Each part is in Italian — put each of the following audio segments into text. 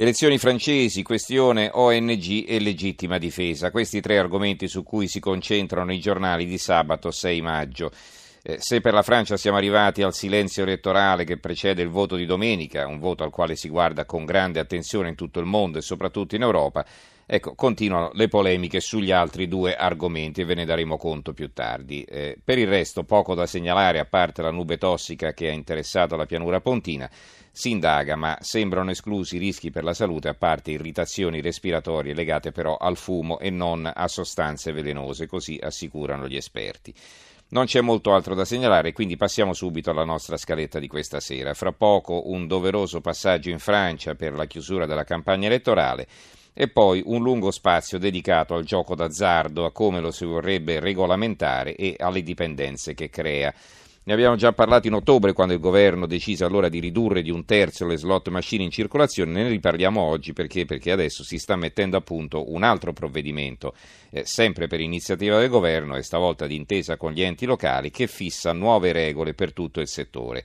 Elezioni francesi, questione ONG e legittima difesa. Questi tre argomenti su cui si concentrano i giornali di sabato 6 maggio. Eh, se per la Francia siamo arrivati al silenzio elettorale che precede il voto di domenica, un voto al quale si guarda con grande attenzione in tutto il mondo e soprattutto in Europa, ecco, continuano le polemiche sugli altri due argomenti e ve ne daremo conto più tardi. Eh, per il resto, poco da segnalare, a parte la nube tossica che ha interessato la pianura pontina, si indaga, ma sembrano esclusi rischi per la salute, a parte irritazioni respiratorie legate però al fumo e non a sostanze velenose, così assicurano gli esperti. Non c'è molto altro da segnalare, quindi passiamo subito alla nostra scaletta di questa sera. Fra poco un doveroso passaggio in Francia per la chiusura della campagna elettorale e poi un lungo spazio dedicato al gioco d'azzardo, a come lo si vorrebbe regolamentare e alle dipendenze che crea. Ne abbiamo già parlato in ottobre quando il governo decise allora di ridurre di un terzo le slot machine in circolazione, ne riparliamo oggi perché, perché adesso si sta mettendo a punto un altro provvedimento, eh, sempre per iniziativa del governo e stavolta d'intesa con gli enti locali, che fissa nuove regole per tutto il settore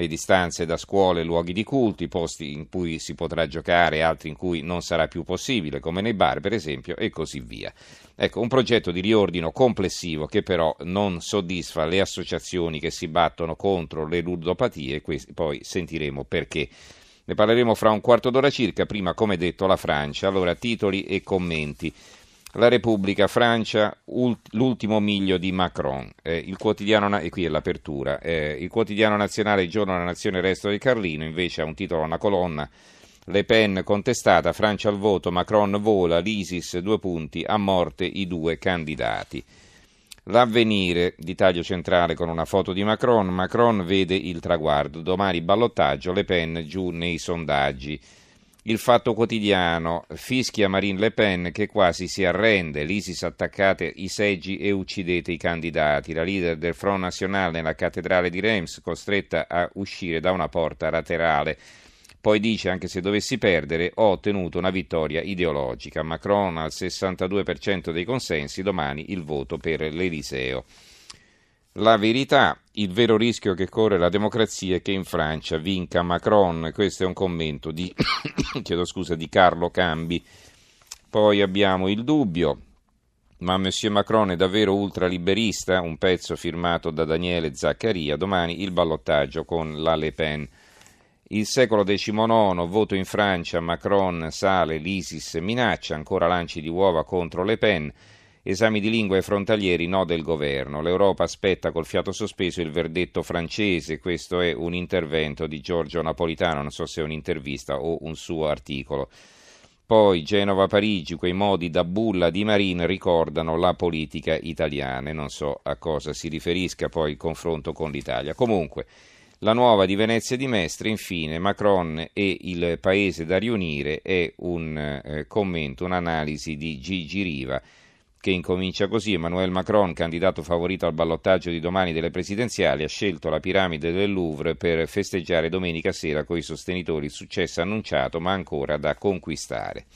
le distanze da scuole, luoghi di culti, posti in cui si potrà giocare altri in cui non sarà più possibile, come nei bar per esempio, e così via. Ecco, un progetto di riordino complessivo che però non soddisfa le associazioni che si battono contro le ludopatie, poi sentiremo perché. Ne parleremo fra un quarto d'ora circa, prima come detto la Francia, allora titoli e commenti. La Repubblica, Francia, ult- l'ultimo miglio di Macron. Eh, il quotidiano, e qui è l'apertura. Eh, il quotidiano nazionale, giorno della nazione, il resto del Carlino, invece ha un titolo, una colonna. Le Pen contestata, Francia al voto, Macron vola, l'ISIS, due punti, a morte i due candidati. L'avvenire di taglio centrale con una foto di Macron, Macron vede il traguardo, domani ballottaggio, Le Pen giù nei sondaggi. Il Fatto Quotidiano fischia Marine Le Pen che quasi si arrende, l'ISIS attaccate i seggi e uccidete i candidati, la leader del Front National nella cattedrale di Reims costretta a uscire da una porta laterale. Poi dice, anche se dovessi perdere, ho ottenuto una vittoria ideologica. Macron al 62% dei consensi, domani il voto per l'Eliseo. La verità, il vero rischio che corre la democrazia è che in Francia vinca Macron. Questo è un commento di, scusa, di Carlo Cambi. Poi abbiamo il dubbio, ma Monsieur Macron è davvero ultraliberista? Un pezzo firmato da Daniele Zaccaria. Domani il ballottaggio con la Le Pen. Il secolo XIX, voto in Francia, Macron sale, l'ISIS minaccia, ancora lanci di uova contro Le Pen. Esami di lingua e frontalieri no del governo. L'Europa aspetta col fiato sospeso il verdetto francese. Questo è un intervento di Giorgio Napolitano, non so se è un'intervista o un suo articolo. Poi Genova-Parigi, quei modi da bulla di Marin ricordano la politica italiana, non so a cosa si riferisca poi il confronto con l'Italia. Comunque, la nuova di Venezia di Mestre, infine, Macron e il paese da riunire è un eh, commento, un'analisi di Gigi Riva che incomincia così. Emmanuel Macron, candidato favorito al ballottaggio di domani delle presidenziali, ha scelto la piramide del Louvre per festeggiare domenica sera con i sostenitori il successo annunciato ma ancora da conquistare.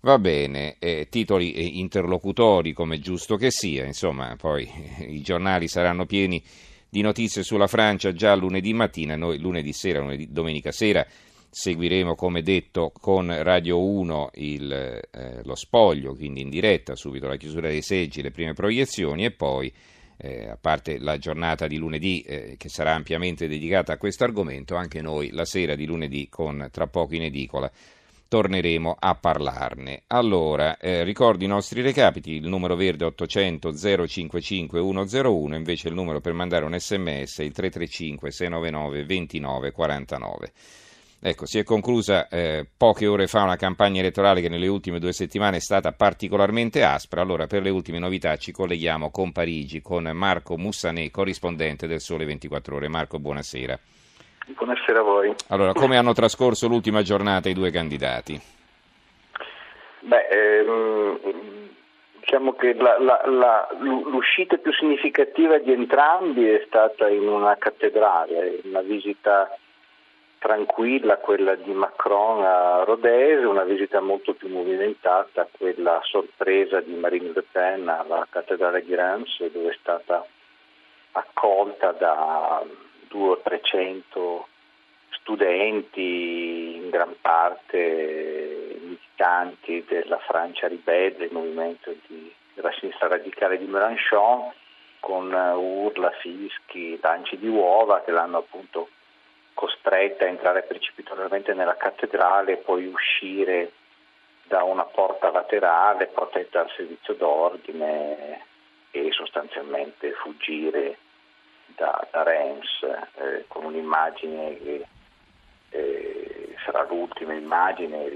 Va bene, eh, titoli eh, interlocutori come giusto che sia, insomma, poi eh, i giornali saranno pieni di notizie sulla Francia già lunedì mattina, noi lunedì sera, lunedì, domenica sera Seguiremo, come detto, con Radio 1 il, eh, lo spoglio, quindi in diretta, subito la chiusura dei seggi, le prime proiezioni e poi, eh, a parte la giornata di lunedì eh, che sarà ampiamente dedicata a questo argomento, anche noi la sera di lunedì con tra poco in edicola torneremo a parlarne. Allora, eh, ricordo i nostri recapiti, il numero verde 800 055 101, invece il numero per mandare un sms è il 335 699 29 49. Ecco, si è conclusa eh, poche ore fa una campagna elettorale che nelle ultime due settimane è stata particolarmente aspra. Allora, per le ultime novità ci colleghiamo con Parigi, con Marco Mussanè, corrispondente del Sole 24 Ore. Marco, buonasera. Buonasera a voi. Allora, come hanno trascorso l'ultima giornata i due candidati? Beh, ehm, diciamo che la, la, la, l'uscita più significativa di entrambi è stata in una cattedrale, una visita tranquilla quella di Macron a Rodez, una visita molto più movimentata quella sorpresa di Marine Le Pen alla cattedrale di Reims dove è stata accolta da 200 o 300 studenti, in gran parte militanti della Francia ribelle, il movimento di, della sinistra radicale di Mélenchon, con urla, fischi, lanci di uova che l'hanno appunto costretta a entrare precipitosamente nella cattedrale e poi uscire da una porta laterale protetta dal servizio d'ordine e sostanzialmente fuggire da, da Reims eh, con un'immagine che eh, sarà l'ultima immagine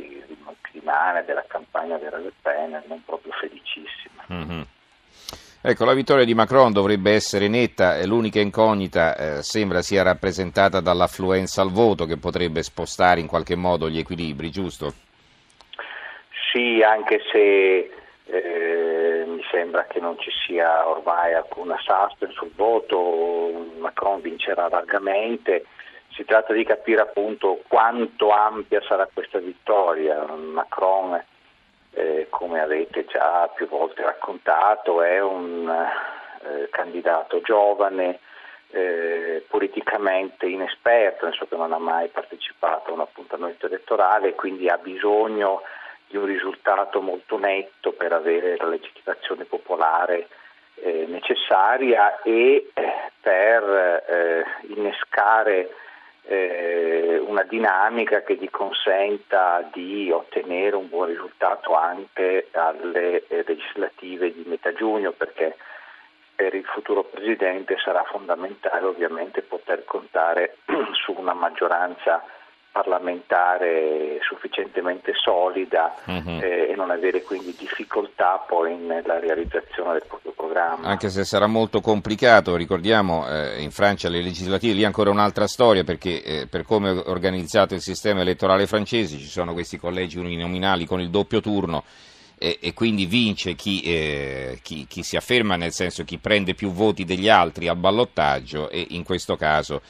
rimane della campagna della Le Pen, non proprio felicissima. Mm-hmm. Ecco, la vittoria di Macron dovrebbe essere netta l'unica incognita eh, sembra sia rappresentata dall'affluenza al voto che potrebbe spostare in qualche modo gli equilibri, giusto? Sì, anche se eh, mi sembra che non ci sia ormai alcuna suspense sul voto, Macron vincerà largamente. Si tratta di capire appunto quanto ampia sarà questa vittoria. Macron eh, come avete già più volte raccontato, è un eh, candidato giovane, eh, politicamente inesperto, nel senso che non ha mai partecipato a un appuntamento elettorale, quindi ha bisogno di un risultato molto netto per avere la legittimazione popolare eh, necessaria e eh, per eh, innescare una dinamica che gli consenta di ottenere un buon risultato anche alle eh, legislative di metà giugno perché per il futuro Presidente sarà fondamentale ovviamente poter contare su una maggioranza parlamentare sufficientemente solida uh-huh. eh, e non avere quindi difficoltà poi nella realizzazione del proprio programma. Anche se sarà molto complicato, ricordiamo eh, in Francia le legislative, lì ancora un'altra storia perché eh, per come è organizzato il sistema elettorale francese ci sono questi collegi uninominali con il doppio turno e, e quindi vince chi, eh, chi, chi si afferma, nel senso chi prende più voti degli altri al ballottaggio e in questo caso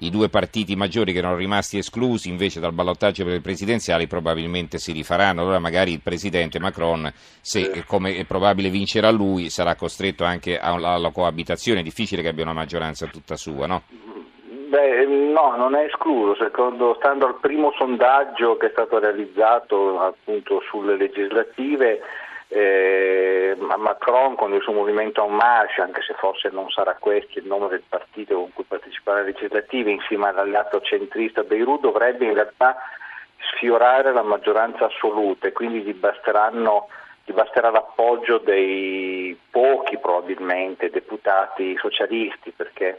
i due partiti maggiori che erano rimasti esclusi invece dal ballottaggio per le presidenziali probabilmente si rifaranno. Allora magari il presidente Macron, se come è probabile vincerà lui, sarà costretto anche alla coabitazione. È difficile che abbia una maggioranza tutta sua, no? Beh, no, non è escluso. Secondo, stando al primo sondaggio che è stato realizzato appunto sulle legislative, eh, Macron con il suo movimento En Marche, anche se forse non sarà questo il nome del partito con cui partecipare alle legislative, insieme all'alleato centrista Beirut, dovrebbe in realtà sfiorare la maggioranza assoluta e quindi gli, gli basterà l'appoggio dei pochi probabilmente deputati socialisti perché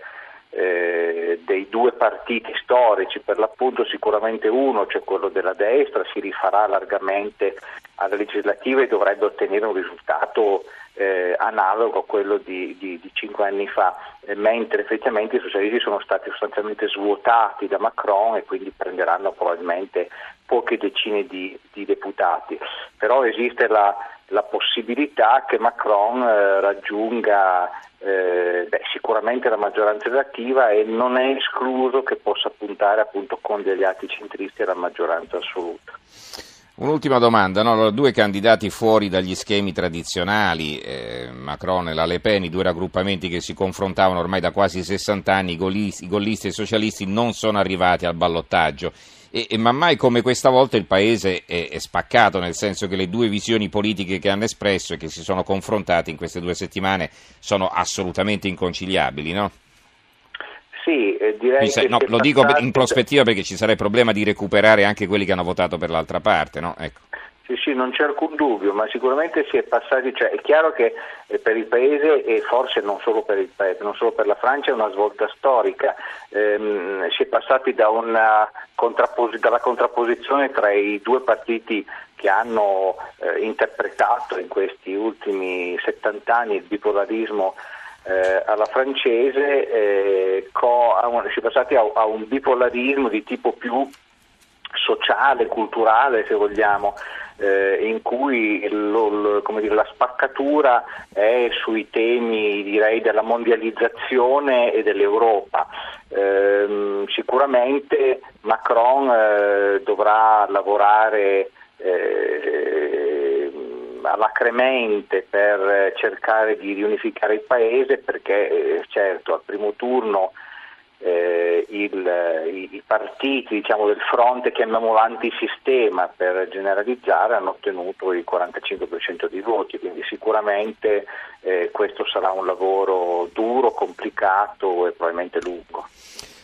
eh, dei due partiti storici, per l'appunto sicuramente uno, cioè quello della destra, si rifarà largamente alle legislative dovrebbe ottenere un risultato eh, analogo a quello di, di, di cinque anni fa, eh, mentre effettivamente i socialisti sono stati sostanzialmente svuotati da Macron e quindi prenderanno probabilmente poche decine di, di deputati. Però esiste la, la possibilità che Macron eh, raggiunga eh, beh, sicuramente la maggioranza elettiva e non è escluso che possa puntare appunto con degli alleati centristi alla maggioranza assoluta. Un'ultima domanda, no? allora, due candidati fuori dagli schemi tradizionali, eh, Macron e la Le Pen, i due raggruppamenti che si confrontavano ormai da quasi 60 anni, i gollisti, i gollisti e i socialisti, non sono arrivati al ballottaggio e, e man mai come questa volta il Paese è, è, spaccato, nel senso che le due visioni politiche che hanno espresso e che si sono confrontate in queste due settimane sono assolutamente inconciliabili, no? Sì, eh, direi sai, no, lo dico in prospettiva perché ci sarà il problema di recuperare anche quelli che hanno votato per l'altra parte, no? Ecco. Sì, sì, non c'è alcun dubbio, ma sicuramente si è passati, cioè, è chiaro che eh, per il Paese e forse non solo per il Paese, non solo per la Francia è una svolta storica, ehm, si è passati da contrappos- dalla contrapposizione tra i due partiti che hanno eh, interpretato in questi ultimi 70 anni il bipolarismo eh, alla francese, eh, co- si è passati a, a un bipolarismo di tipo più sociale, culturale se vogliamo, eh, in cui lo, lo, dire, la spaccatura è sui temi direi, della mondializzazione e dell'Europa. Eh, sicuramente Macron eh, dovrà lavorare eh, alacremente per cercare di riunificare il paese perché eh, certo al primo turno eh, il, i, i, partiti diciamo, del fronte, chiamiamolo antisistema per generalizzare, hanno ottenuto il 45% di voti, quindi sicuramente eh, questo sarà un lavoro duro, complicato e probabilmente lungo.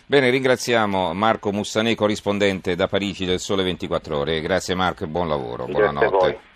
Bene, ringraziamo Marco Mussanè, corrispondente da Parigi del Sole 24 Ore. Grazie Marco e buon lavoro, buonanotte.